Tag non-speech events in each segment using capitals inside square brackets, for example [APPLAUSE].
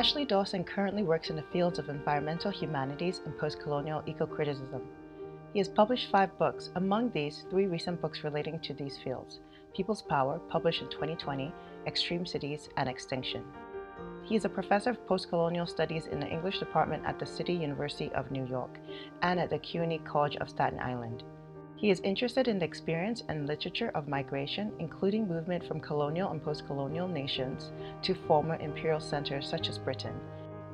Ashley Dawson currently works in the fields of environmental humanities and post-colonial eco-criticism. He has published five books, among these, three recent books relating to these fields People's Power, published in 2020, Extreme Cities, and Extinction. He is a professor of postcolonial studies in the English department at the City University of New York and at the CUNY College of Staten Island. He is interested in the experience and literature of migration, including movement from colonial and post-colonial nations to former imperial centers such as Britain,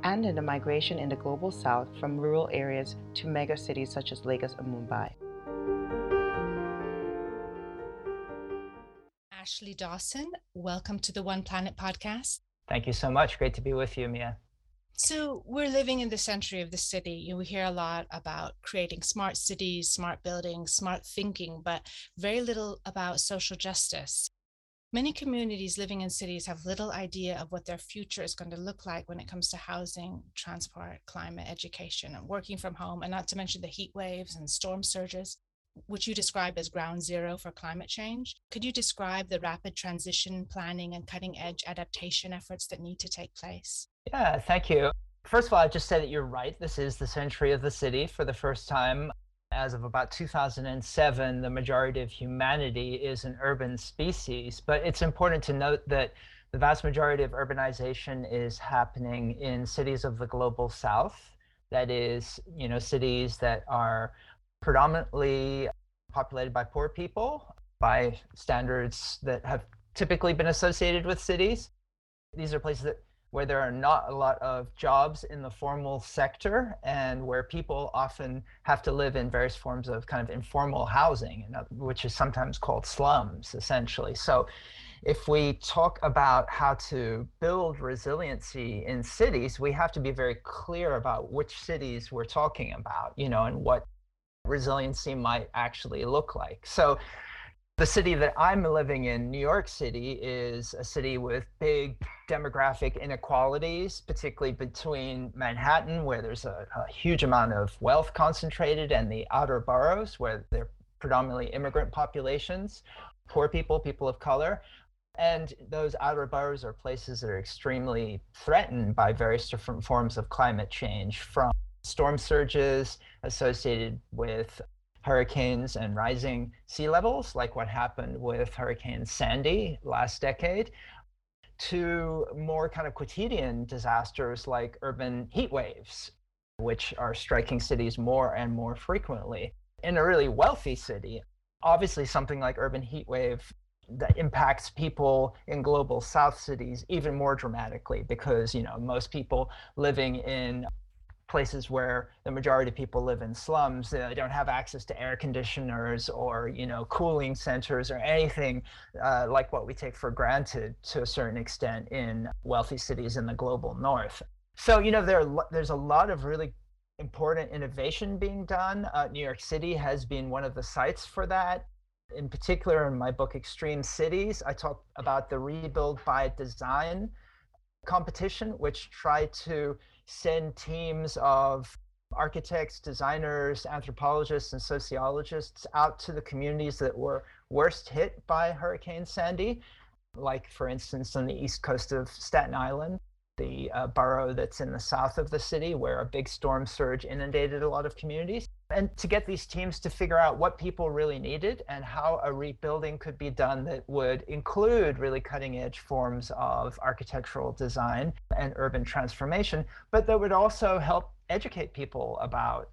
and in the migration in the global south from rural areas to mega cities such as Lagos and Mumbai. Ashley Dawson, welcome to the One Planet podcast. Thank you so much. Great to be with you, Mia. So, we're living in the century of the city. You know, we hear a lot about creating smart cities, smart buildings, smart thinking, but very little about social justice. Many communities living in cities have little idea of what their future is going to look like when it comes to housing, transport, climate, education, and working from home, and not to mention the heat waves and storm surges, which you describe as ground zero for climate change. Could you describe the rapid transition planning and cutting edge adaptation efforts that need to take place? Yeah, thank you. First of all, I just say that you're right. This is the century of the city for the first time as of about 2007, the majority of humanity is an urban species. But it's important to note that the vast majority of urbanization is happening in cities of the global south. That is, you know, cities that are predominantly populated by poor people by standards that have typically been associated with cities. These are places that where there are not a lot of jobs in the formal sector and where people often have to live in various forms of kind of informal housing, which is sometimes called slums, essentially. So if we talk about how to build resiliency in cities, we have to be very clear about which cities we're talking about, you know, and what resiliency might actually look like. So the city that I'm living in, New York City, is a city with big demographic inequalities, particularly between Manhattan, where there's a, a, huge amount of wealth concentrated, and the outer boroughs, where they're predominantly immigrant populations, poor people, people of color. And those outer boroughs are places that are extremely threatened by various different forms of climate change, from storm surges associated with hurricanes and rising sea levels, like what happened with Hurricane Sandy last decade, to more kind of quotidian disasters like urban heat waves, which are striking cities more and more frequently. In a really wealthy city, obviously something like urban heat wave that impacts people in global south cities even more dramatically because you know most people living in places where the majority of people live in slums they don't have access to air conditioners or you know cooling centers or anything uh, like what we take for granted to a certain extent in wealthy cities in the global north. So you know there are, there's a lot of really important innovation being done. Uh, new york city has been one of the sites for that. In particular in my book extreme cities i talk about the rebuild by design competition which tried to send teams of architects, designers, anthropologists, and sociologists out to the communities that were worst hit by Hurricane Sandy, like, for instance, on the east coast of Staten Island, the uh, borough that's in the south of the city, where a big storm surge inundated a lot of communities. And to get these teams to figure out what people really needed and how a rebuilding could be done that would include really cutting edge forms of architectural design and urban transformation, but that would also help educate people about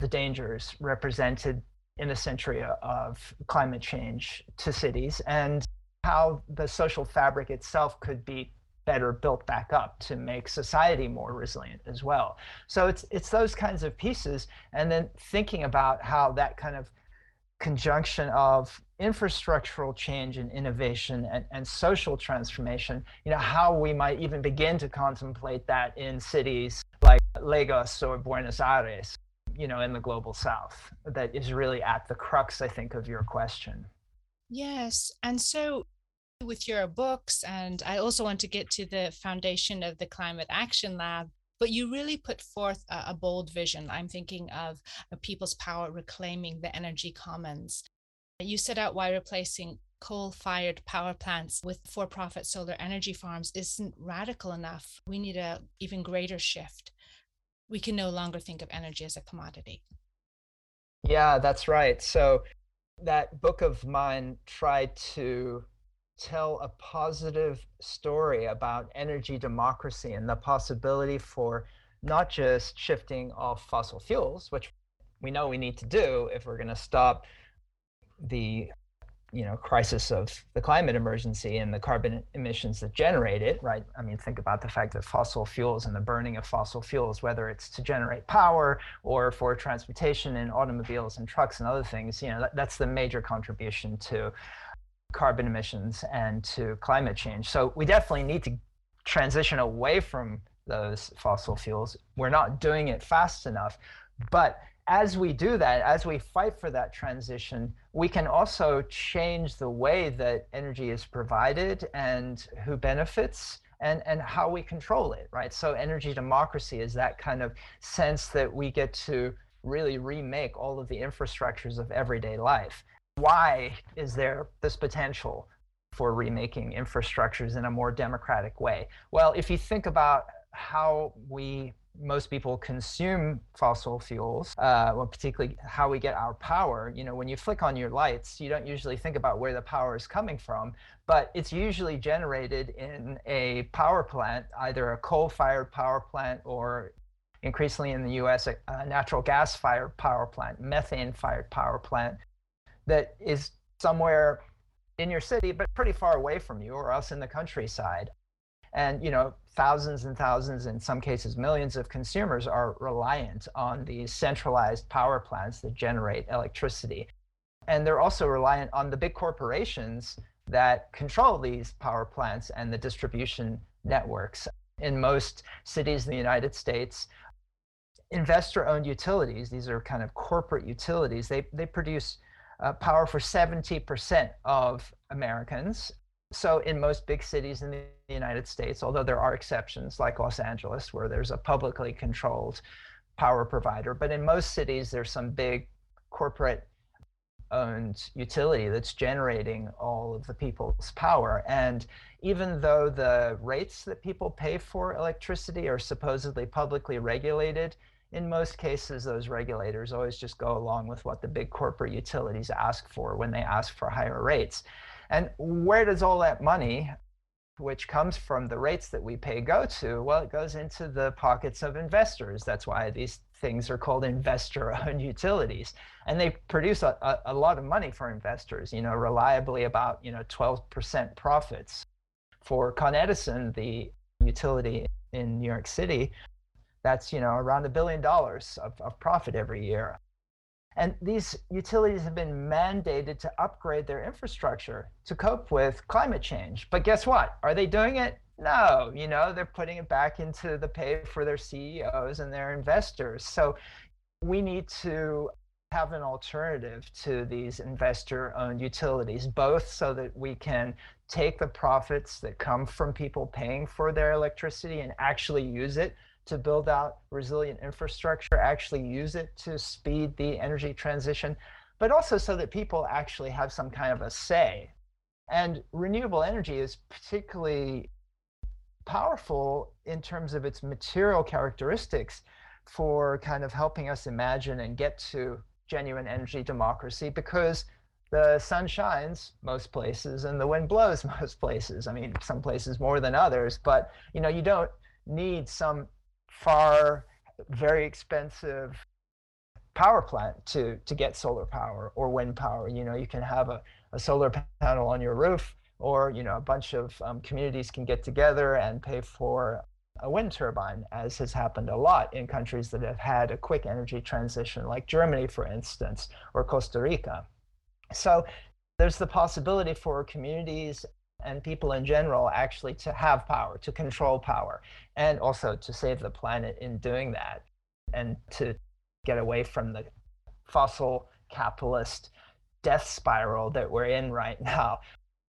the dangers represented in a century of climate change to cities and how the social fabric itself could be better built back up to make society more resilient as well. So it's it's those kinds of pieces, and then thinking about how that kind of conjunction of infrastructural change and innovation and, and social transformation, you know, how we might even begin to contemplate that in cities like Lagos or Buenos Aires, you know, in the global south, that is really at the crux, I think, of your question. Yes. And so with your books, and I also want to get to the foundation of the Climate Action Lab. But you really put forth a, a bold vision. I'm thinking of a people's power reclaiming the energy commons. You set out why replacing coal fired power plants with for profit solar energy farms isn't radical enough. We need a even greater shift. We can no longer think of energy as a commodity. Yeah, that's right. So that book of mine tried to tell a positive story about energy democracy and the possibility for not just shifting off fossil fuels, which we know we need to do if we're going to stop the you know crisis of the climate emergency and the carbon emissions that generate it right? I mean think about the fact that fossil fuels and the burning of fossil fuels whether it's to generate power or for transportation in automobiles and trucks and other things you know that, that's the major contribution to carbon emissions and to climate change so we definitely need to transition away from those fossil fuels we're not doing it fast enough but as we do that, as we fight for that transition, we can also change the way that energy is provided and who benefits and, and how we control it, right? So energy democracy is that kind of sense that we get to really remake all of the infrastructures of everyday life. Why is there this potential for remaking infrastructures in a more democratic way? Well, if you think about how we most people consume fossil fuels, uh, well, particularly how we get our power. You know, when you flick on your lights, you don't usually think about where the power is coming from, but it's usually generated in a power plant, either a coal-fired power plant or increasingly in the US, a, a natural gas-fired power plant, methane-fired power plant that is somewhere in your city, but pretty far away from you or else in the countryside. And, you know, thousands and thousands, in some cases millions of consumers are reliant on these centralized power plants that generate electricity. And they're also reliant on the big corporations that control these power plants and the distribution networks. In most cities in the United States, investor-owned utilities, these are kind of corporate utilities, they, they produce uh, power for 70% of Americans so in most big cities in the United States, although there are exceptions like Los Angeles where there's a publicly controlled power provider, but in most cities there's some big corporate owned utility that's generating all of the people's power. And even though the rates that people pay for electricity are supposedly publicly regulated, in most cases, those regulators always just go along with what the big corporate utilities ask for when they ask for higher rates. And where does all that money, which comes from the rates that we pay, go to? Well, it goes into the pockets of investors. That's why these things are called investor-owned [LAUGHS] utilities. And they produce a, a, a, lot of money for investors, you know, reliably about, you know, 12% profits. For Con Edison, the utility in New York City, that's, you know, around a billion dollars of, of profit every year. And these utilities have been mandated to upgrade their infrastructure to cope with climate change. But guess what? Are they doing it? No, you know, they're putting it back into the pay for their CEOs and their investors. So we need to have an alternative to these investor owned utilities, both so that we can take the profits that come from people paying for their electricity and actually use it to build out resilient infrastructure, actually use it to speed the energy transition, but also so that people actually have some kind of a say. And renewable energy is particularly powerful in terms of its material characteristics for kind of helping us imagine and get to genuine energy democracy because the sun shines most places and the wind blows [LAUGHS] most places. I mean, some places more than others, but you know, you don't need some far, very expensive power plant to, to get solar power or wind power. You know, you can have a, a solar panel on your roof or, you know, a bunch of um, communities can get together and pay for a wind turbine, as has happened a lot in countries that have had a quick energy transition, like Germany, for instance, or Costa Rica. So there's the possibility for communities and people in general actually to have power, to control power, and also to save the planet in doing that, and to get away from the fossil capitalist death spiral that we're in right [LAUGHS] now.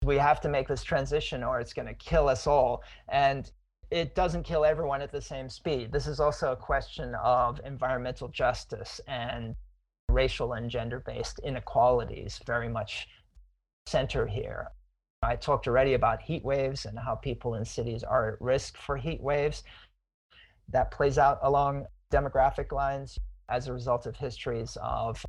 We have to make this transition or it's going to kill us all. And it doesn't kill everyone at the same speed. This is also a question of environmental justice and racial and gender based inequalities very much center here. I talked already about heat waves and how people in cities are at risk for heat waves. That plays out along demographic lines as a result of histories of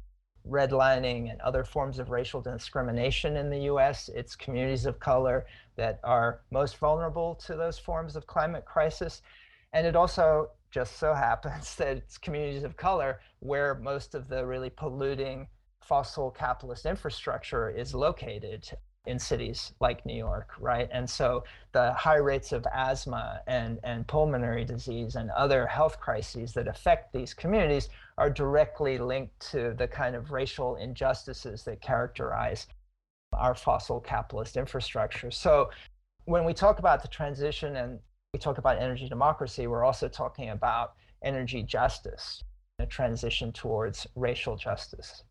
redlining and other forms of racial discrimination in the US. It's communities of color that are most vulnerable to those forms of climate crisis. And it also just so [LAUGHS] happens that it's communities of color where most of the really polluting fossil capitalist infrastructure is located in cities like New York, right? And so the high rates of asthma and, and pulmonary disease and other health crises that affect these communities are directly linked to the kind of racial injustices that characterize our fossil capitalist infrastructure. So when we talk about the transition and we talk about energy democracy, we're also talking about energy justice, a transition towards racial justice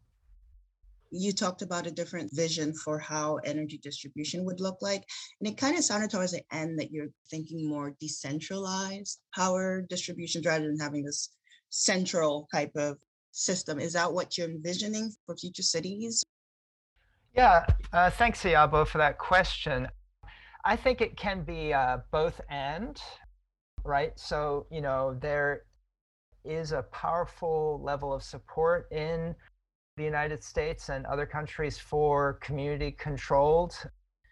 you talked about a different vision for how energy distribution would look like. And it kind of sounded towards the end that you're thinking more decentralized power distributions rather than having this central type of system. Is that what you're envisioning for future cities? Yeah, uh, thanks, Iyabo, for that question. I think it can be uh, both and, right? So, you know, there is a powerful level of support in the United States and other countries for community controlled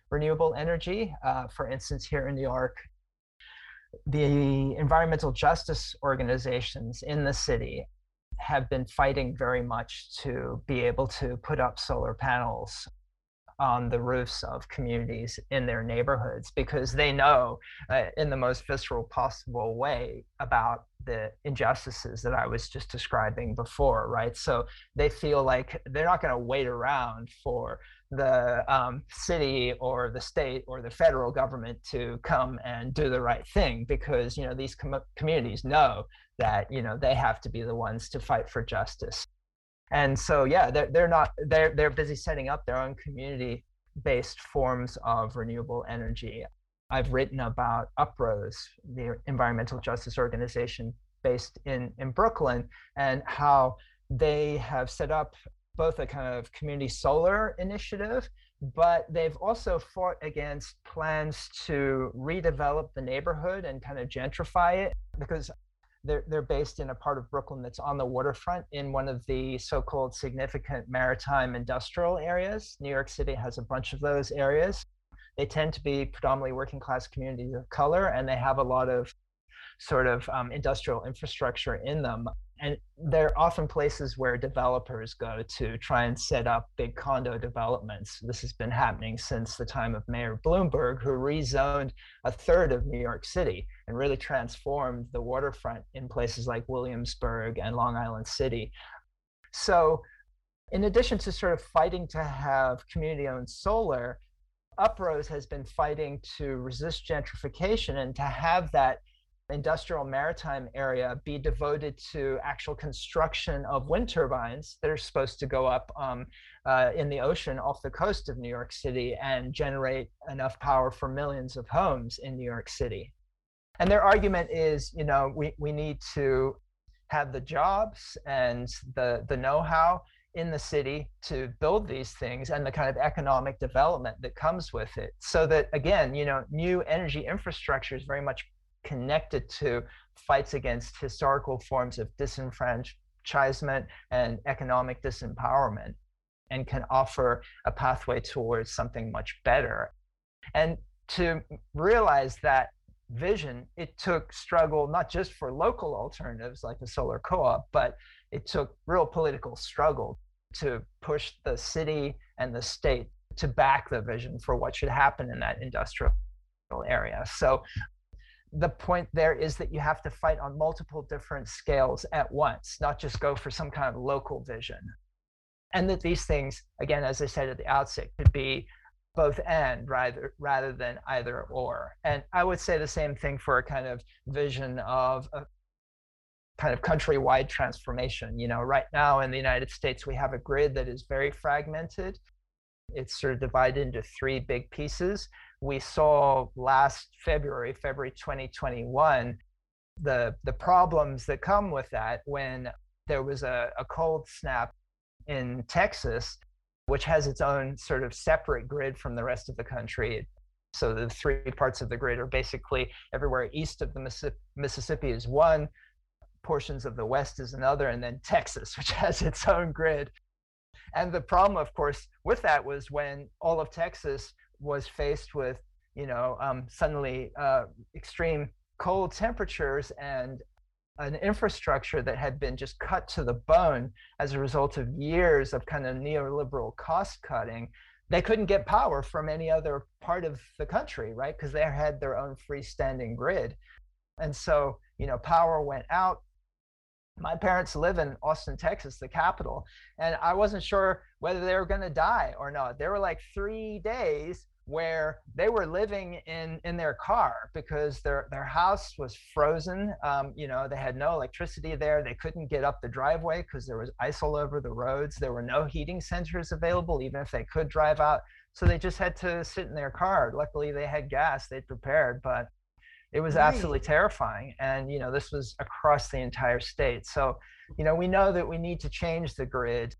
renewable energy. Uh, for instance, here in New York, the environmental justice organizations in the city have been fighting very much to be able to put up solar panels on the roofs of communities in their neighborhoods because they know uh, in the most visceral possible way about the injustices that I was just describing before, right? So they feel like they're not going to wait around for the um, city or the state or the federal government to come and do the right thing because you know these com- communities know that you know they have to be the ones to fight for justice and so yeah they're, they're not they're they're busy setting up their own community based forms of renewable energy. I've written about uprose the environmental justice organization based in in brooklyn and how they have set up both a kind of community solar initiative but they've also fought against plans to redevelop the neighborhood and kind of gentrify it because they're, they're based in a part of Brooklyn that's on the waterfront in one of the so called significant maritime industrial areas. New York City has a bunch of those areas. They tend to be predominantly working class communities of color, and they have a lot of sort of um, industrial infrastructure in them and they're often places where developers go to try and set up big condo developments. This has been happening since the time of Mayor Bloomberg, who rezoned a third of New York City and really transformed the waterfront in places like Williamsburg and Long Island City. So, in addition to sort of fighting to have community owned solar, Uprose has been fighting to resist gentrification and to have that industrial maritime area be devoted to actual construction of wind turbines that are supposed to go up um, uh, in the ocean off the coast of New York City and generate enough power for millions of homes in New York City. And their argument is, you know, we, we need to have the jobs and the, the know-how in the city to build these things and the kind of economic development that comes with it so that again you know new energy infrastructure is very much connected to fights against historical forms of disenfranchisement and economic disempowerment and can offer a pathway towards something much better. And to realize that vision, it took struggle not just for local alternatives like the solar co op, but it took real political struggle to push the city and the state to back the vision for what should happen in that industrial area. So the point there is that you have to fight on multiple different scales at once, not just go for some kind of local vision. And that these things, again, as I said at the outset, could be both and rather rather than either or. And I would say the same thing for a kind of vision of a kind of countrywide transformation. You know, right now in the United States, we have a grid that is very fragmented. It's sort of divided into three big pieces we saw last February, February 2021, the, the problems that come with that when there was a, a cold snap in Texas which has its own sort of separate grid from the rest of the country. So the three parts of the grid are basically everywhere east of the Mississippi is one, portions of the West is another, and then Texas, [LAUGHS] which has its own grid. And the problem, of course, with that was when all of Texas was faced with, you know, um, suddenly uh, extreme cold temperatures and an infrastructure that had been just cut to the bone as a result of years of kind of neoliberal cost cutting they couldn't get power from any other part of the country right? Because they had their own freestanding grid. And so you know power went out my parents live in Austin, Texas, the capital, and I wasn't sure whether they were going to die or not. There were like three days where they were living in in their car because their their house was frozen. Um, you know, they had no electricity there. They couldn't get up the driveway because there was ice all over the roads. There were no heating centers available, even if they could drive out. So they just had to sit in their car. Luckily, they had gas they'd prepared, but it was right. absolutely terrifying. And you know, this was across the entire state. So, you know, we know that we need to change the grid,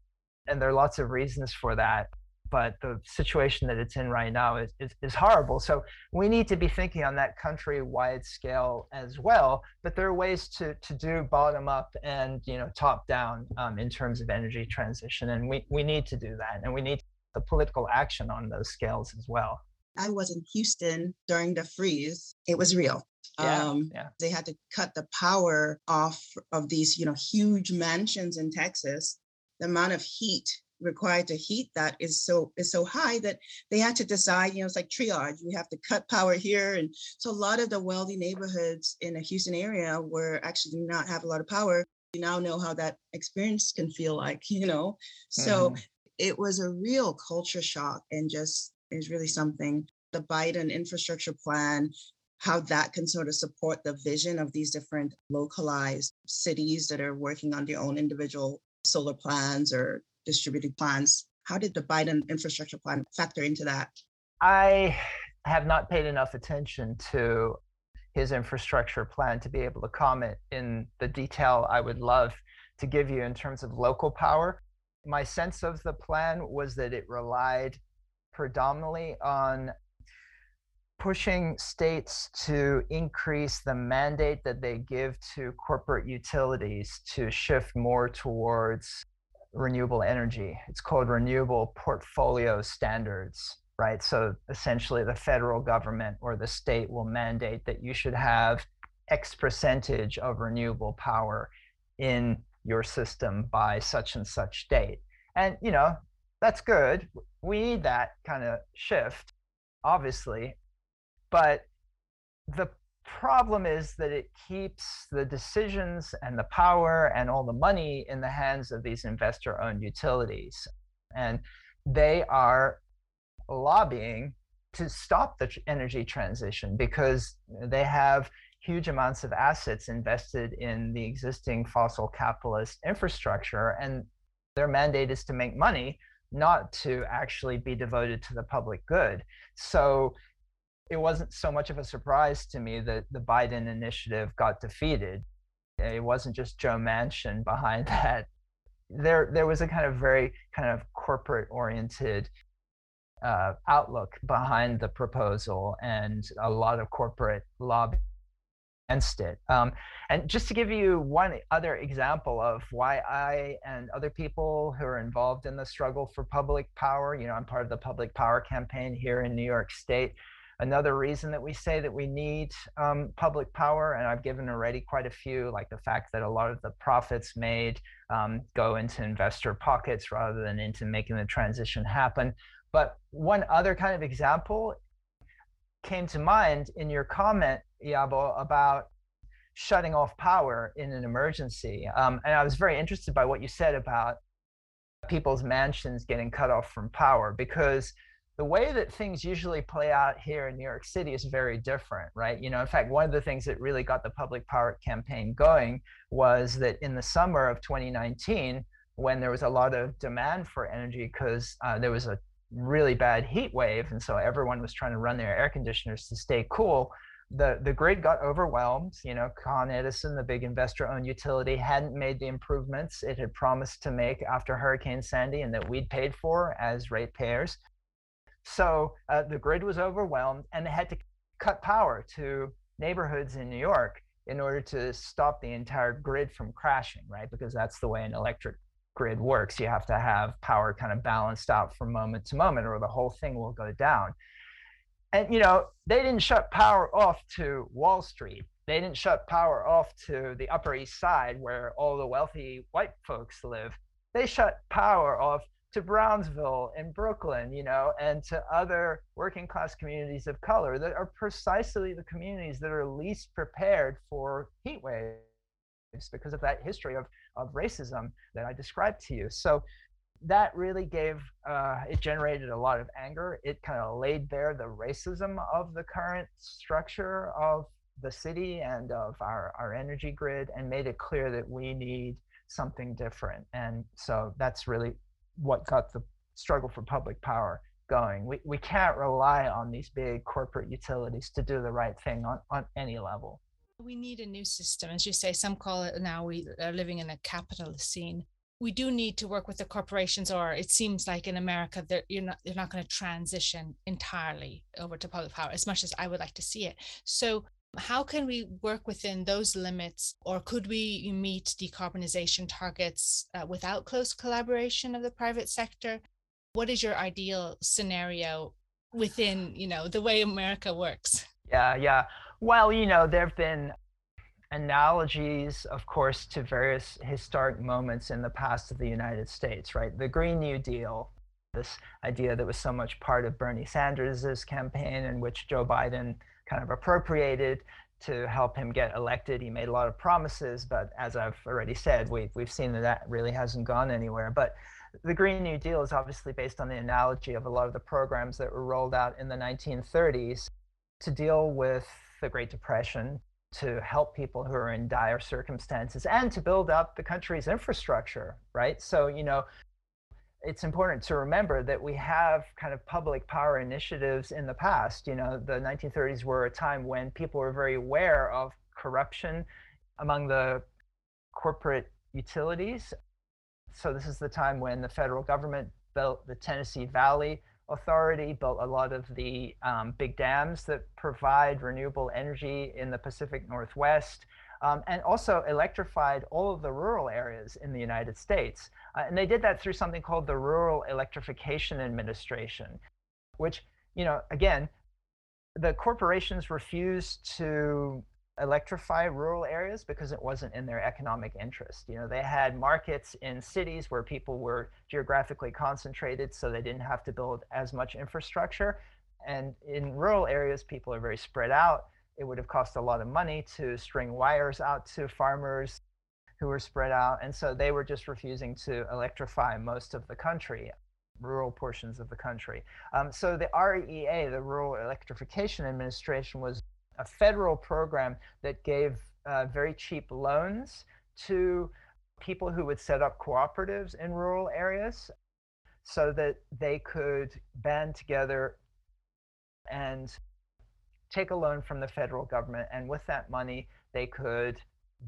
and there are lots of reasons for that but the situation that it's in right now is, is, is, horrible. So we need to be thinking on that country-wide scale as well. But there are ways to, to do bottom up and you know top down um, in terms of energy transition, and we, we need to do that, and we need the political action on those scales as well. I was in Houston during the freeze. It was real. Yeah, um, yeah. They had to cut the power off of these, you know, huge mansions in Texas. The amount of heat required to heat that is so is so high that they had to decide you know it's like triage we have to cut power here and so a lot of the wealthy neighborhoods in the houston area were actually not have a lot of power you now know how that experience can feel like [LAUGHS] you know so mm-hmm. it was a real culture shock and just is really something the biden infrastructure plan how that can sort of support the vision of these different localized cities that are working on their own individual solar plans or distributed plans. How did the Biden infrastructure plan factor into that? I have not paid enough attention to his infrastructure plan to be able to comment in the detail I would love to give you in terms of local power. My sense of the plan was that it relied predominantly on pushing states to increase the mandate that they give to corporate utilities to shift more towards renewable energy. It's called renewable portfolio standards, right? So essentially, the federal government or the state will mandate that you should have X percentage of renewable power in your system by such and such date. And, you know, that's good. We need that kind of shift, obviously. But the problem is that it keeps the decisions and the power and all the money in the hands of these investor owned utilities. And they are lobbying to stop the energy transition because they have huge amounts of assets invested in the existing fossil capitalist infrastructure. And their mandate is to make money, not to actually be devoted to the public good. So it wasn't so much of a surprise to me that the Biden initiative got defeated. It wasn't just Joe Manchin behind [LAUGHS] that. There, there was a kind of very kind of corporate oriented uh, outlook behind the proposal and a lot of corporate lobby against it. Um, and just to give you one other example of why I and other people who are involved in the struggle for public power, you know, I'm part of the public power campaign here in New York State. Another reason that we say that we need um, public power, and I've given already quite a few, like the fact that a lot of the profits made um, go into investor pockets rather than into making the transition happen. But one other kind of example came to mind in your comment, Iyabo, about shutting off power in an emergency. Um, and I was very interested by what you said about people's mansions getting cut off from power because the way that things usually play out here in New York City is very different, right? You know, in fact, one of the things that really got the public power campaign going was that in the summer of 2019, when there was a lot of demand for energy because uh, there was a really bad heat wave, and so everyone was trying to run their air conditioners to stay cool. The the grid got overwhelmed. You know, Con Edison, the big investor-owned utility, hadn't made the improvements it had promised to make after Hurricane Sandy, and that we'd paid for as ratepayers. So uh, the grid was overwhelmed, and they had to cut power to neighborhoods in New York in order to stop the entire grid from crashing, right? Because that's the way an electric grid works. You have to have power kind of balanced out from moment to moment, or the whole thing will go down and you know they didn't shut power off to wall street. They didn't shut power off to the upper east side where all the wealthy white folks live. They shut power off to brownsville and brooklyn you know and to other working class communities of color that are precisely the communities that are least prepared for heat waves because of that history of, of racism that i described to you. So that really gave uh, it generated a lot of anger. It kind of laid bare the racism of the current structure of the city and of our, our energy grid and made it clear that we need something different. And so that's really what got the struggle for public power going. We, we can't rely on these big corporate utilities to do the right thing on, on any level. We need a new system. As you say some call it now we are living in a Capitalocene we do need to work with the corporations or it seems like in america that you're not you're not going to transition entirely over to public power as much as i would like to see it. So how can we work within those limits or could we meet decarbonization targets uh, without close collaboration of the private sector? What is your ideal scenario within you know the way america works? Yeah yeah. Well you know there have been analogies, of course, to various historic moments in the past of the United States, right? The Green New Deal, this idea that was so much part of Bernie Sanders' campaign, and which Joe Biden kind of appropriated to help him get elected. He made a lot of promises, but as I've already said, we've, we've seen that that really hasn't gone anywhere. But the Green New Deal is obviously based on the analogy of a lot of the programs that were rolled out in the 1930s to deal with the Great Depression, to help people who are in dire circumstances and to build up the country's infrastructure, right? So, you know, it's important to remember that we have kind of public power initiatives in the past. You know, the 1930s were a time when people were very aware of corruption among the corporate utilities. So, this is the time when the federal government built the Tennessee Valley Authority built a lot of the um, big dams that provide renewable energy in the Pacific Northwest. Um, and also electrified all of the rural areas in the United States. Uh, and they did that through something called the Rural Electrification Administration, which, you know, again, the corporations refused to electrify rural areas because it wasn't in their economic interest. You know, they had markets in cities where people were geographically concentrated, so they didn't have to build as much infrastructure. And in rural areas, people are very spread out. It would have cost a lot of money to string wires out to farmers who were spread out. And so they were just refusing to electrify most of the country rural portions of the country. Um, so the REA, the Rural Electrification Administration, was a federal program that gave uh, very cheap loans to people who would set up cooperatives in rural areas so that they could band together and take a loan from the federal government. And with that money, they could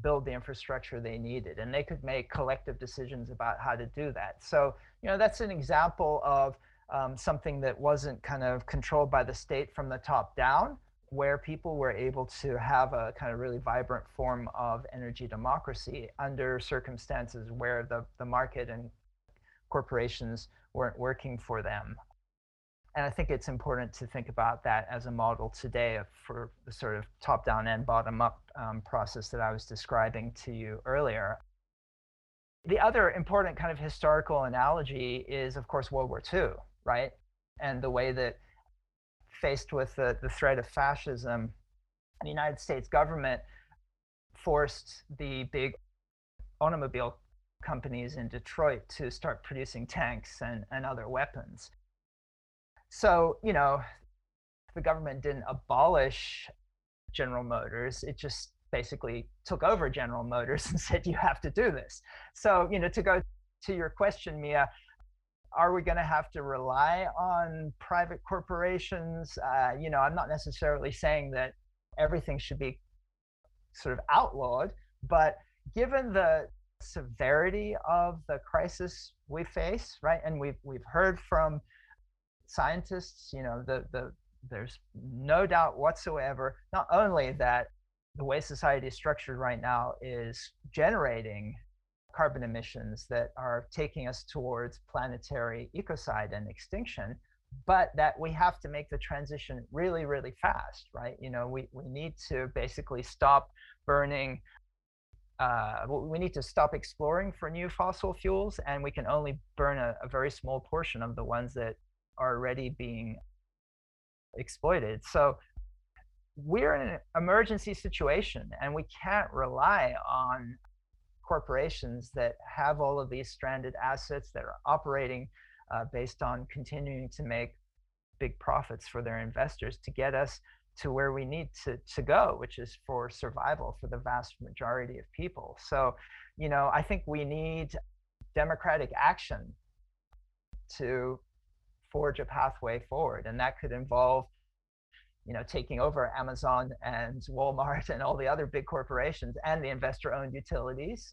build the infrastructure they needed and they could make collective decisions about how to do that. So, you know, that's an example of um, something that wasn't kind of controlled by the state from the top down, where people were able to have a kind of really vibrant form of energy democracy under circumstances where the, the market and corporations weren't working for them. And I think it's important to think about that as a model today for the sort of top down and bottom up um, process that I was describing to you earlier. The other important kind of historical analogy is, of course, World War II, right? And the way that faced with the, the threat of fascism, the United States government forced the big automobile companies in Detroit to start producing tanks and, and other weapons. So, you know, the government didn't abolish General Motors, it just basically took over General Motors [LAUGHS] and said, you have to do this. So, you know, to go to your question, Mia, are we going to have to rely on private corporations? Uh, you know, I'm not necessarily saying that everything should be sort of outlawed. But given the severity of the crisis we face, right, and we've we've heard from scientists, you know, the the there's no doubt whatsoever not only that the way society is structured right now is generating carbon emissions that are taking us towards planetary ecocide and extinction but that we have to make the transition really really fast right? You know we, we need to basically stop burning uh, we need to stop exploring for new fossil fuels and we can only burn a, a very small portion of the ones that are already being exploited. So we're in an emergency situation and we can't rely on corporations that have all of these stranded assets that are operating uh, based on continuing to make big profits for their investors to get us to where we need to, to go, which is for survival for the vast majority of people. So, you know, I think we need democratic action to forge a pathway forward. And that could involve you know, taking over Amazon and Walmart and all the other big corporations and the investor-owned utilities.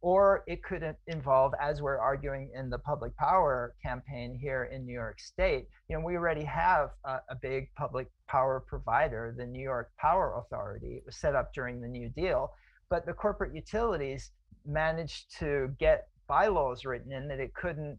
Or it could involve, as we're arguing in the public power campaign here in New York State, you know, we already have a, a big public power provider, the New York Power Authority. It was set up during the New Deal, but the corporate utilities managed to get bylaws written in that it couldn't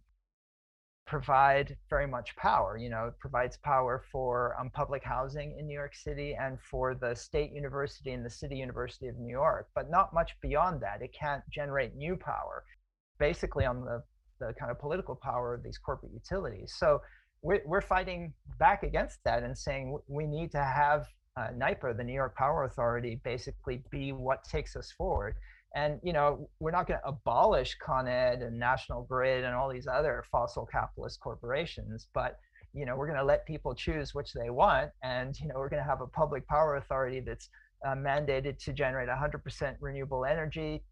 provide very much power. You know, it provides power for um, public housing in New York City and for the state university and the city university of New York, but not much beyond that. It can't generate new power, basically on the, the kind of political power of these corporate utilities. So we're, we're fighting back against that and saying we need to have uh, NYPA, the New York Power Authority, basically be what takes us forward. And you know, we're not going to abolish Con Ed and National Grid and all these other fossil capitalist corporations, but you know, we're going to let people choose which they want, and you know, we're going to have a public power authority that's uh, mandated to generate 100% renewable energy,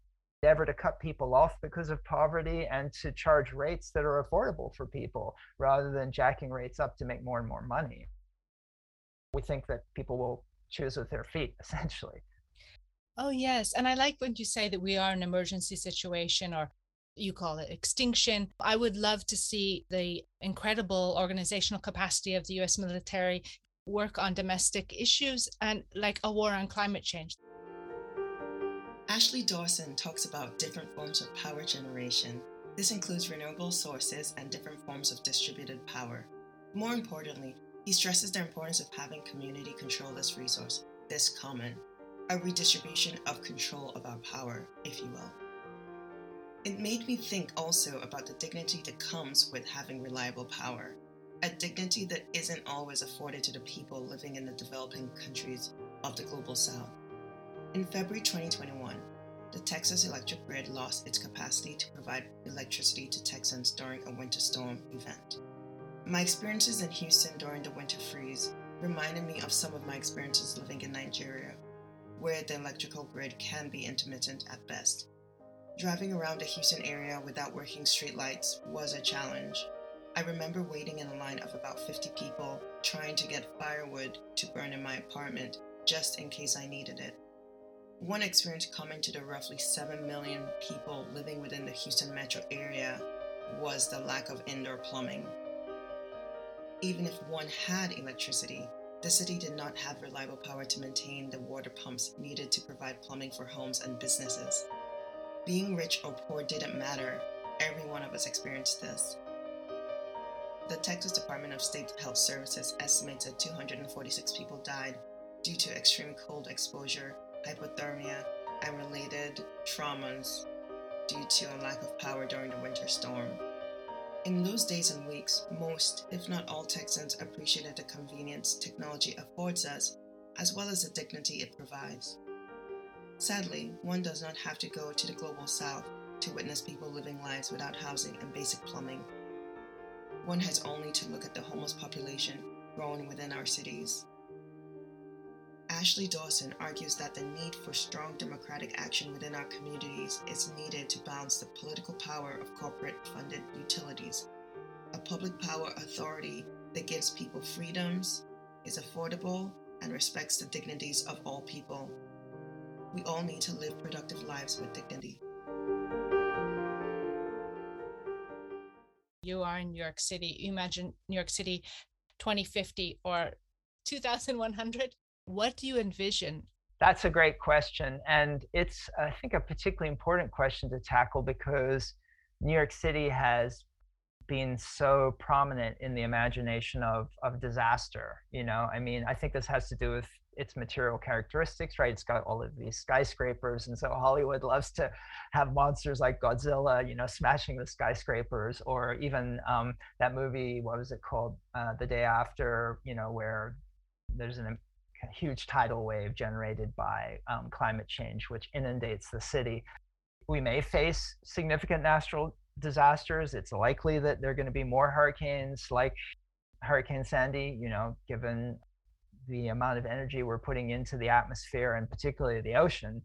never to cut people off because of poverty, and to charge rates that are affordable for people rather than jacking rates up to make more and more money. We think that people will choose with their feet, [LAUGHS] essentially. Oh, yes. And I like when you say that we are an emergency situation or you call it extinction. I would love to see the incredible organizational capacity of the US military work on domestic issues and like a war on climate change. Ashley Dawson talks about different forms of power generation. This includes renewable sources and different forms of distributed power. More importantly, he stresses the importance of having community control this resource, this common, a redistribution of control of our power, if you will. It made me think also about the dignity that comes with having reliable power, a dignity that isn't always afforded to the people living in the developing countries of the global south. In February 2021, the Texas electric grid lost its capacity to provide electricity to Texans during a winter storm event. My experiences in Houston during the winter freeze reminded me of some of my experiences living in Nigeria where the electrical grid can be intermittent at best. Driving around the Houston area without working streetlights was a challenge. I remember waiting in a line of about 50 people trying to get firewood to burn in my apartment just in case I needed it. One experience common to the roughly 7 million people living within the Houston metro area was the lack of indoor plumbing. Even if one had electricity, the city did not have reliable power to maintain the water pumps needed to provide plumbing for homes and businesses. Being rich or poor didn't matter, every one of us experienced this. The Texas Department of State Health Services estimates that 246 people died due to extreme cold exposure, hypothermia, and related traumas due to a lack of power during the winter storm. In those days and weeks, most, if not all, Texans appreciated the convenience technology affords us, as well as the dignity it provides. Sadly, one does not have to go to the global south to witness people living lives without housing and basic plumbing. One has only to look at the homeless population growing within our cities. Ashley Dawson argues that the need for strong democratic action within our communities is needed to balance the political power of corporate funded utilities. A public power authority that gives people freedoms, is affordable, and respects the dignities of all people. We all need to live productive lives with dignity. You are in New York City. Imagine New York City 2050 or 2100. What do you envision? That's a great question. And it's, I think, a particularly important question to tackle because New York City has been so prominent in the imagination of, of disaster. You know, I mean, I think this has to do with its material characteristics, right? It's got all of these skyscrapers, and so Hollywood loves to have monsters like Godzilla, you know, smashing the skyscrapers, or even um, that movie, what was it called, uh, The Day After, you know, where there's an, huge tidal wave generated by um, climate change, which inundates the city. We may face significant natural disasters. It's likely that there are going to be more hurricanes like Hurricane Sandy, you know, given the amount of energy we're putting into the atmosphere and particularly the ocean,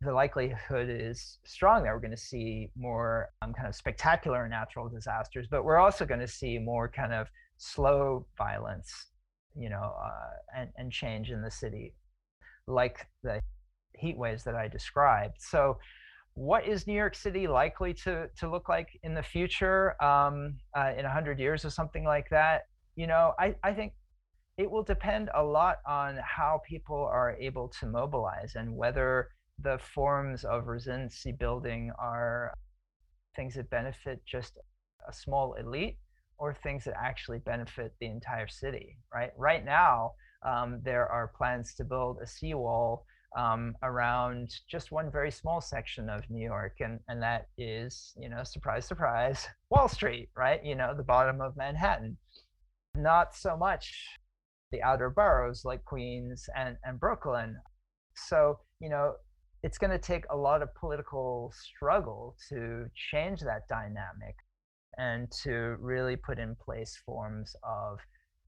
the likelihood is strong that we're going to see more um, kind of spectacular natural disasters, but we're also going to see more kind of slow violence, you know, uh, and, and change in the city, like the heat waves that I described. So, what is New York City likely to to look like in the future, um, uh, in hundred years or something like that? You know, I, I think it will depend a lot on how people are able to mobilize and whether the forms of resiliency building are things that benefit just a small elite or things that actually benefit the entire city right right now um, there are plans to build a seawall um, around just one very small section of New York, and and that is, you know, surprise, surprise, [LAUGHS] Wall Street, right? You know, the bottom of Manhattan. Not so much the outer boroughs like Queens and, and Brooklyn. So, you know, it's going to take a lot of political struggle to change that dynamic and to really put in place forms of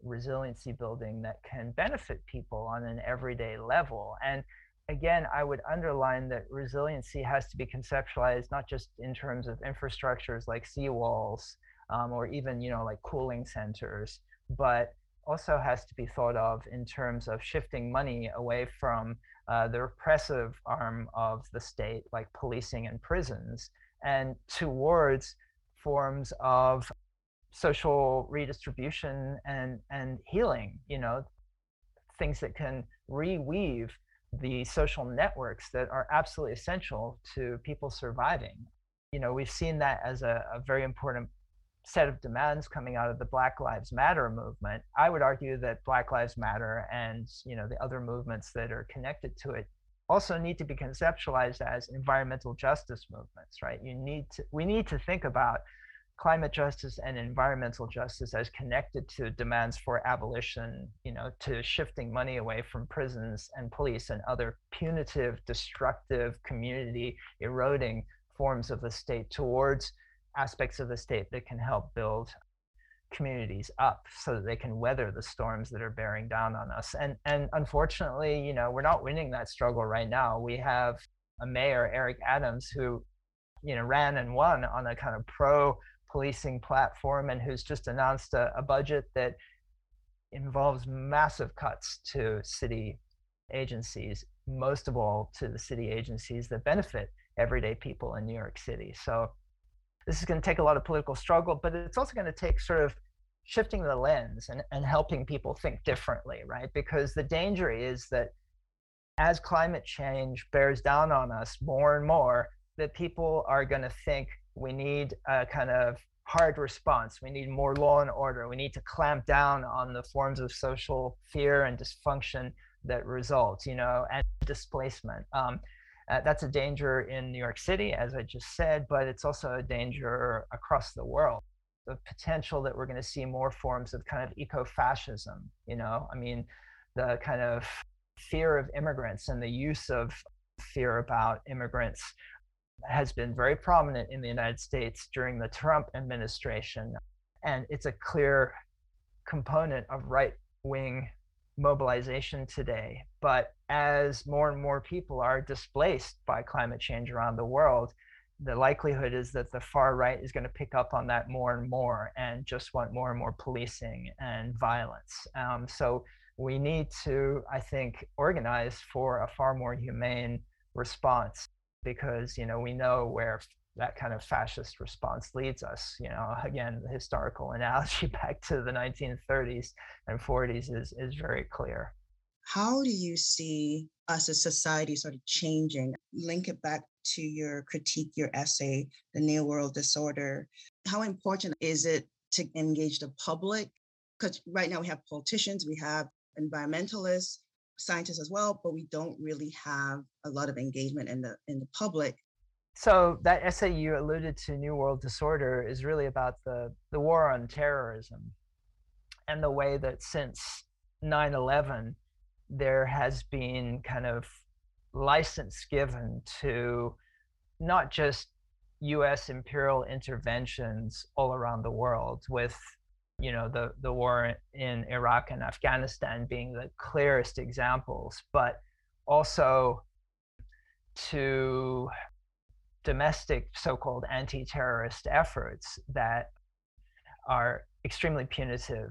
resiliency building that can benefit people on an everyday level. And again, I would underline that resiliency has to be conceptualized not just in terms of infrastructures like seawalls um, or even, you know, like cooling centers, but also has to be thought of in terms of shifting money away from uh, the repressive arm of the state, like policing and prisons, and towards forms of social redistribution and, and healing, you know, things that can reweave the social networks that are absolutely essential to people surviving. You know, we've seen that as a, a very important set of demands coming out of the Black Lives Matter movement. I would argue that Black Lives Matter and you know the other movements that are connected to it also need to be conceptualized as environmental justice movements, right? You need to we need to think about climate justice and environmental justice as connected to demands for abolition, you know, to shifting money away from prisons and police and other punitive, destructive, community eroding forms of the state towards aspects of the state that can help build communities up so that they can weather the storms that are bearing down on us. And and unfortunately you know we're not winning that struggle right now. We have a mayor eric adams who you know ran and won on a kind of pro policing platform and who's just announced a, a budget that involves massive cuts to city agencies most of all to the city agencies that benefit everyday people in new york city. So this is going to take a lot of political struggle, but it's also going to take sort of shifting the lens and, and helping people think differently, right? Because the danger is that as climate change bears down on us more and more, that people are going to think we need a kind of hard response. We need more law and order. We need to clamp down on the forms of social fear and dysfunction that result, you know, and displacement. Um, uh, that's a danger in New York City, as I just said, but it's also a danger across the world. The potential that we're going to see more forms of kind of eco fascism, you know, I mean, the kind of fear of immigrants and the use of fear about immigrants has been very prominent in the United States during the Trump administration. And it's a clear component of right wing mobilization today. But as more and more people are displaced by climate change around the world, the likelihood is that the far right is going to pick up on that more and more and just want more and more policing and violence. Um, so we need to, I think, organize for a far more humane response because, you know, we know where that kind of fascist response leads us. You know, again, the historical analogy [LAUGHS] back to the 1930s and 40s is, is very clear. How do you see us as society sort of changing? Link it back to your critique, your essay, The New World Disorder. How important is it to engage the public? Because right now we have politicians, we have environmentalists, scientists as well, but we don't really have a lot of engagement in the in the public. So that essay you alluded to, New World Disorder, is really about the the war on terrorism and the way that since 9/11 there has been kind of license given to not just US imperial interventions all around the world with you know the the war in Iraq and Afghanistan being the clearest examples, but also to domestic so-called anti-terrorist efforts that are extremely punitive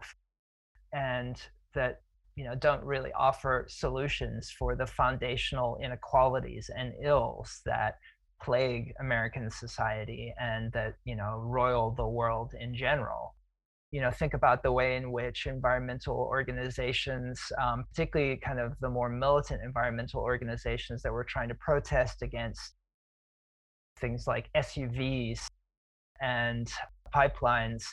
and that you know don't really offer solutions for the foundational inequalities and ills that plague American society and that you know roil the world in general. You know think about the way in which environmental organizations um, particularly kind of the more militant environmental organizations that were trying to protest against things like suvs and pipelines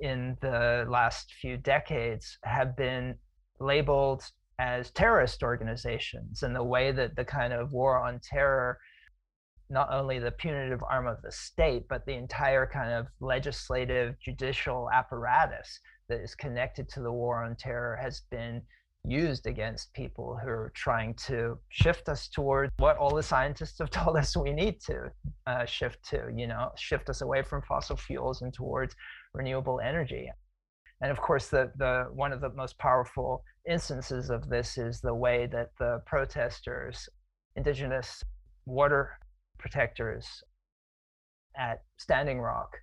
in the last few decades have been labeled as terrorist organizations and the way that the kind of war on terror not only the punitive arm of the state, but the entire kind of legislative, judicial apparatus that is connected to the war on terror has been used against people who are trying to shift us toward what all the scientists have [LAUGHS] told us we need to uh, shift to, you know, shift us away from fossil fuels and towards renewable energy. And of course, the, the one of the most powerful instances of this is the way that the protesters, indigenous water protectors at Standing Rock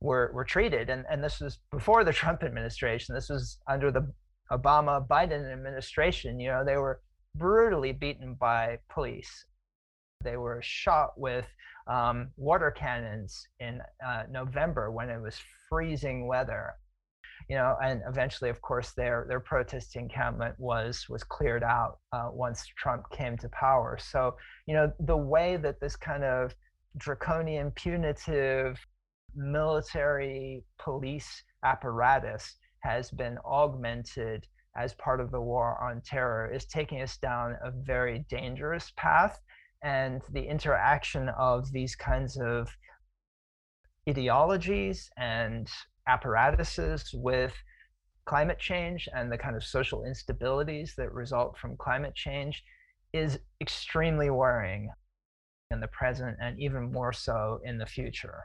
were, were treated. And, and this was before the [LAUGHS] Trump administration. This was under the Obama Biden administration. You know, they were brutally beaten by police. They were shot with um, water cannons in uh, November when it was freezing weather you know, and eventually, of course, their their protest encampment was was cleared out uh, once Trump came to power. So, you know, the way that this kind of draconian, punitive military police apparatus has been augmented as part of the war on terror is taking us down a very dangerous path. And the interaction of these kinds of ideologies and apparatuses with climate change and the kind of social instabilities that result from climate change is extremely worrying in the present and even more so in the future.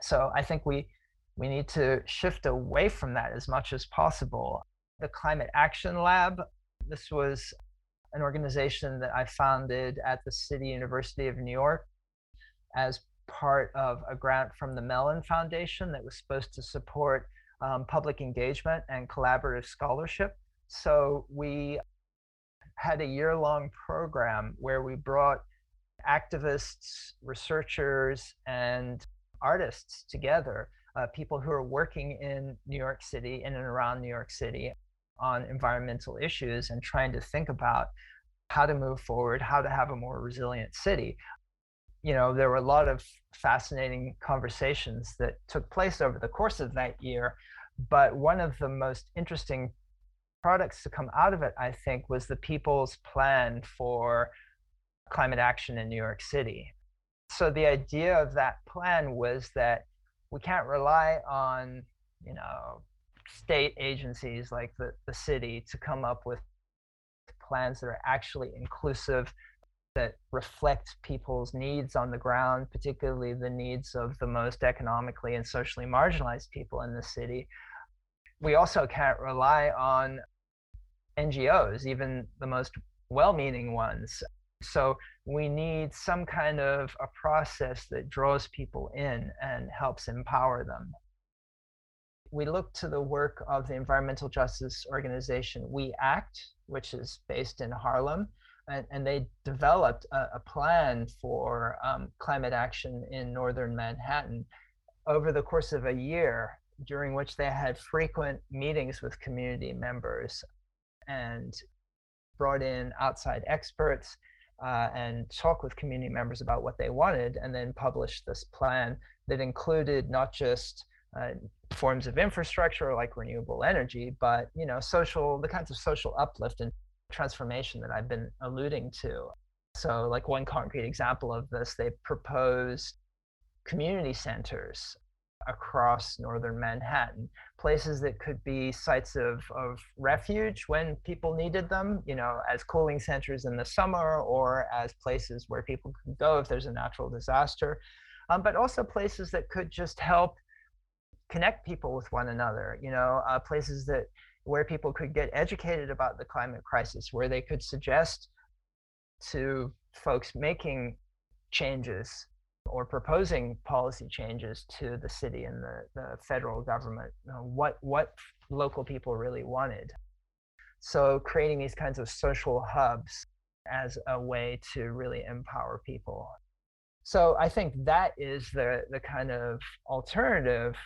So I think we we need to shift away from that as much as possible. The Climate Action Lab, this was an organization that I founded at the City University of New York as part of a grant from the Mellon Foundation that was supposed to support um, public engagement and collaborative scholarship. So we had a year long program where we brought activists, researchers, and artists together, uh, people who are working in New York City, in and around New York City on environmental issues and trying to think about how to move forward, how to have a more resilient city you know, there were a lot of fascinating conversations that took place over the course of that year. But one of the most interesting products to come out of it, I think, was the people's plan for climate action in New York City. So the idea of that plan was that we can't rely on, you know, state agencies like the, the city to come up with plans that are actually inclusive that reflect people's needs on the ground, particularly the needs of the most economically and socially marginalized people in the city. We also can't rely on NGOs, even the most well meaning ones. So we need some kind of a process that draws people in and helps empower them. we look to the work of the environmental justice organization We Act, which is based in Harlem, and, and they developed a, a plan for um, climate action in northern Manhattan over the course of a year, during which they had frequent meetings with community members and brought in outside experts uh, and talk with community members about what they wanted, and then published this plan that included not just uh, forms of infrastructure like renewable energy, but you know, social the kinds of social uplift and transformation that I've been alluding to. So, like one concrete example of this, they proposed community centers across northern Manhattan, places that could be sites of, of refuge when people needed them, you know, as cooling centers in the summer or as places where people could go if there's a natural disaster, um, but also places that could just help connect people with one another, you know, uh, places that where people could get educated about the climate crisis, where they could suggest to folks making changes or proposing policy changes to the city and the, the federal government you know, what what local people really wanted. So creating these kinds of social hubs as a way to really empower people. So i think that is the the kind of alternative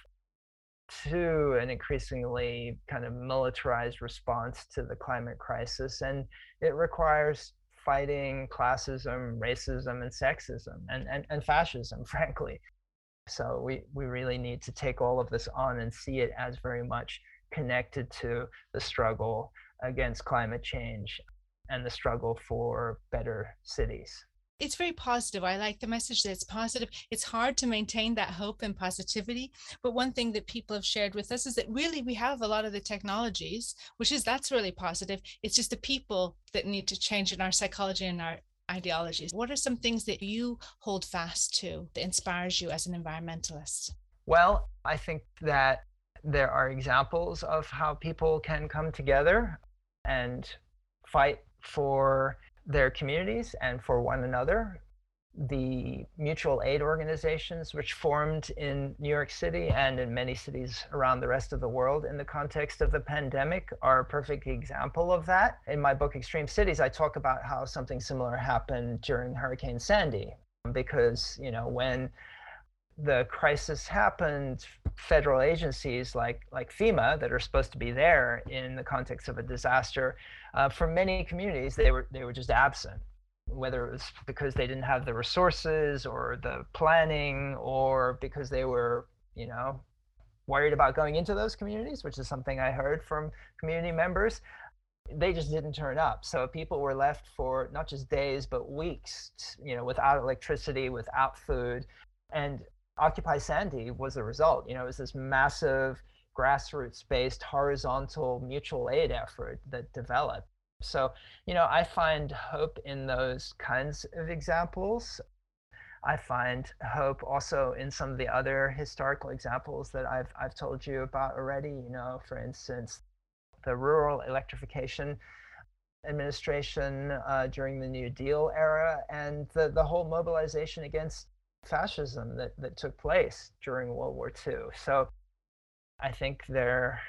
to an increasingly kind of militarized response to the climate crisis. And it requires fighting classism, racism, and sexism, and, and, and fascism, [LAUGHS] frankly. So we, we really need to take all of this on and see it as very much connected to the struggle against climate change and the struggle for better cities it's very positive. I like the message that it's positive. It's hard to maintain that hope and positivity. But one thing that people have shared with us is that really we have a lot of the technologies, which is that's really positive. It's just the people that need to change in our psychology and our ideologies. What are some things that you hold fast to that inspires you as an environmentalist? Well, I think that there are examples of how people can come together and fight for their communities and for one another. The mutual aid organizations, which formed in New York City and in many cities around the rest of the world in the context of the pandemic, are a perfect example of that. In my book, Extreme Cities, I talk about how something similar happened during Hurricane Sandy. Because, you know, when the crisis happened, federal agencies like like FEMA that are supposed to be there in the context of a disaster, uh, for many communities they were they were just absent, whether it was because they didn't have the resources or the planning, or because they were you know worried about going into those communities, which is something I heard from community members. They just didn't turn up. So people were left for not just days, but weeks, you know, without electricity, without food. And Occupy Sandy was the result. You know, it was this massive grassroots based horizontal mutual aid effort that developed. So, you know, I find hope in those kinds of examples. I find hope also in some of the other historical examples that I've, I've told you about already. You know, for instance, the rural electrification administration uh, during the New Deal era and the, the whole mobilization against fascism that, that took place during World War II. So I think there,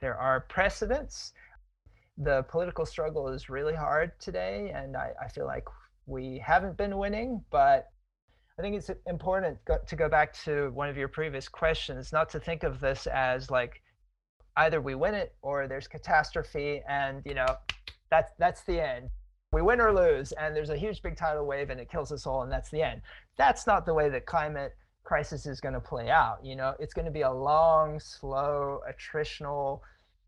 there are precedents. The political struggle is really hard today, and I, I feel like we haven't been winning, but I think it's important to go back to one of your previous questions, not to think of this as like either we win it or there's catastrophe and you know that's that's the end we win or lose and there's a huge big tidal wave and it kills us all and that's the end that's not the way that climate crisis is going to play out you know? It's going to be a long slow attritional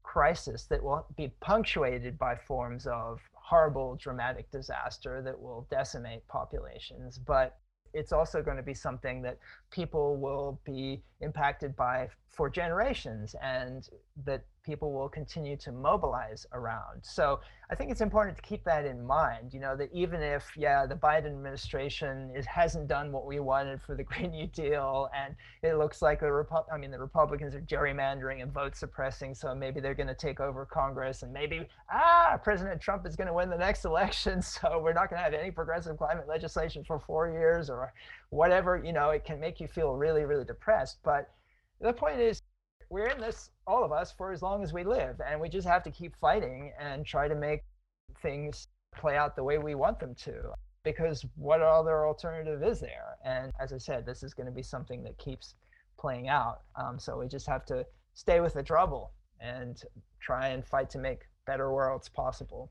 crisis that will be punctuated by forms of horrible dramatic disaster that will decimate populations. But it's also going to be something that people will be impacted by for generations and that people will continue to mobilize around. So I think it's important to keep that in mind, you know, that even if, yeah, the Biden administration is, hasn't done what we wanted for the [LAUGHS] Green New Deal, and it looks like the Repu- I mean, the Republicans are gerrymandering and vote suppressing, so maybe they're going to take over Congress, and maybe, ah, President Trump is going to win the next [LAUGHS] election, so we're not going to have any progressive climate legislation for four years or whatever, you know, it can make you feel really, really depressed. But the point is, we're in this, all of us, for as long as we live. And we just have to keep fighting and try to make things play out the way we want them to. Because what other alternative is there? And as I said, this is going to be something that keeps playing out. Um, so we just have to stay with the trouble and try and fight to make better worlds possible.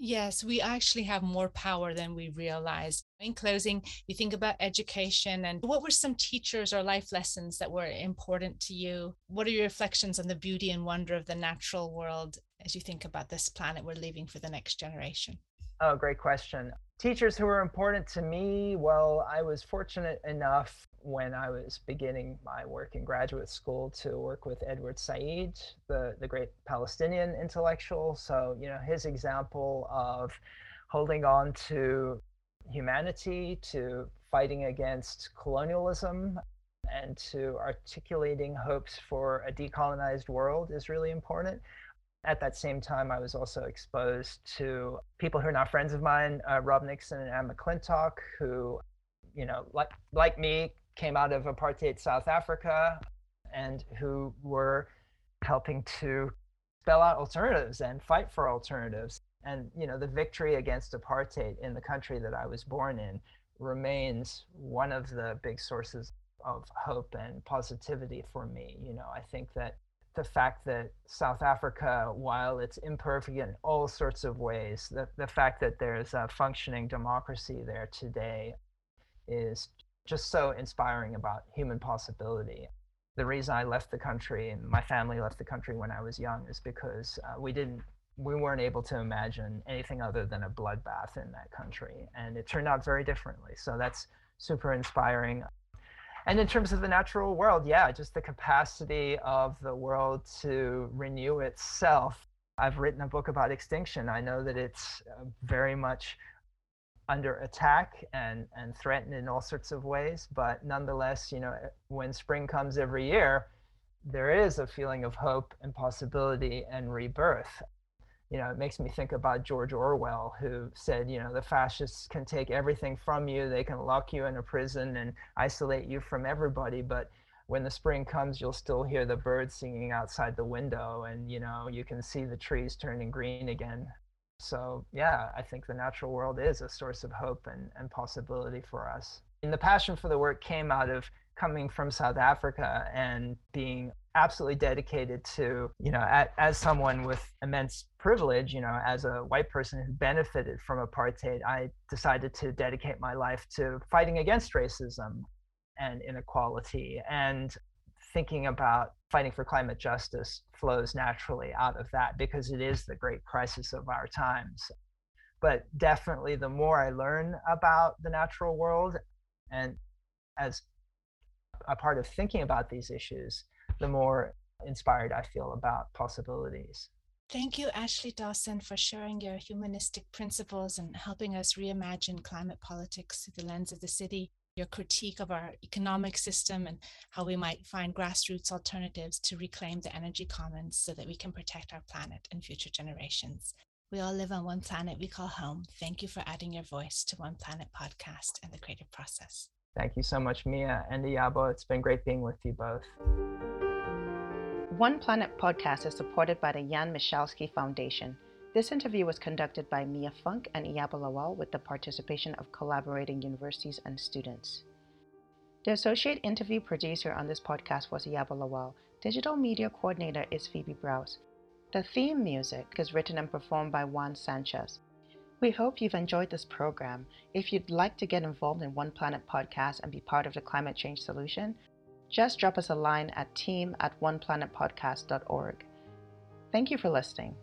Yes, we actually have more power than we realize. In closing, you think about education and what were some teachers or life lessons that were important to you? What are your reflections on the beauty and wonder of the natural world as you think about this planet we're leaving for the next generation? Oh, great question. Teachers who were important to me, well, I was fortunate enough when I was beginning my work in graduate school to work with Edward Said, the, the great Palestinian intellectual. So, you know, his example of holding on to humanity, to fighting against colonialism, and to articulating hopes for a decolonized world is really important. At that same time, I was also exposed to people who are not friends of mine, uh, Rob Nixon and Anne McClintock, who, you know, like like me, came out of apartheid South Africa and who were helping to spell out alternatives and fight for alternatives. And you know, the victory against apartheid in the country that I was born in remains one of the big sources of hope and positivity for me. You know, I think that the fact that South Africa, while it's imperfect in all sorts of ways, the, the fact that there's a functioning democracy there today is just so inspiring about human possibility. The reason I left the country and my family left the country when I was young is because uh, we didn't we weren't able to imagine anything other than a bloodbath in that country and it turned out very differently. So that's super inspiring. And in terms of the natural world yeah just the capacity of the world to renew itself. I've written a book about extinction. I know that it's uh, very much under attack and and threatened in all sorts of ways but nonetheless you know when spring comes every year there is a feeling of hope and possibility and rebirth. You know it makes me think about george orwell who said you know the fascists can take everything from you they can lock you in a prison and isolate you from everybody but when the spring comes you'll still hear the birds singing outside the window and you know you can see the trees turning green again so yeah, I think the natural world is a source of hope and, and possibility for us. And the passion for the work came out of coming from South Africa and being absolutely dedicated to, you know, at, as someone with immense privilege, you know, as a white person who benefited from apartheid, I decided to dedicate my life to fighting against racism and inequality and thinking about fighting for climate justice flows naturally out of that because it is the great crisis of our times. But definitely, the more I learn about the natural world, and as a part of thinking about these issues, the more inspired I feel about possibilities. Thank you, Ashley Dawson, for sharing your humanistic principles and helping us reimagine climate politics through the lens of the city your critique of our economic system and how we might find grassroots alternatives to reclaim the energy commons so that we can protect our planet and future generations. We all live on one planet we call home. Thank you for adding your voice to One Planet podcast and the creative process. Thank you so much, Mia and Iyabo. It's been great being with you both. One Planet podcast is supported by the Jan Michalski Foundation this interview was conducted by Mia Funk and Iyabo Lawal with the participation of collaborating universities and students. The associate interview producer on this podcast was Iyabo Lawal. Digital media coordinator is Phoebe Browse. The theme music is written and performed by Juan Sanchez. We hope you've enjoyed this program. If you'd like to get involved in One Planet podcast and be part of the climate change solution, just drop us a line at team at oneplanetpodcast.org. Thank you for listening.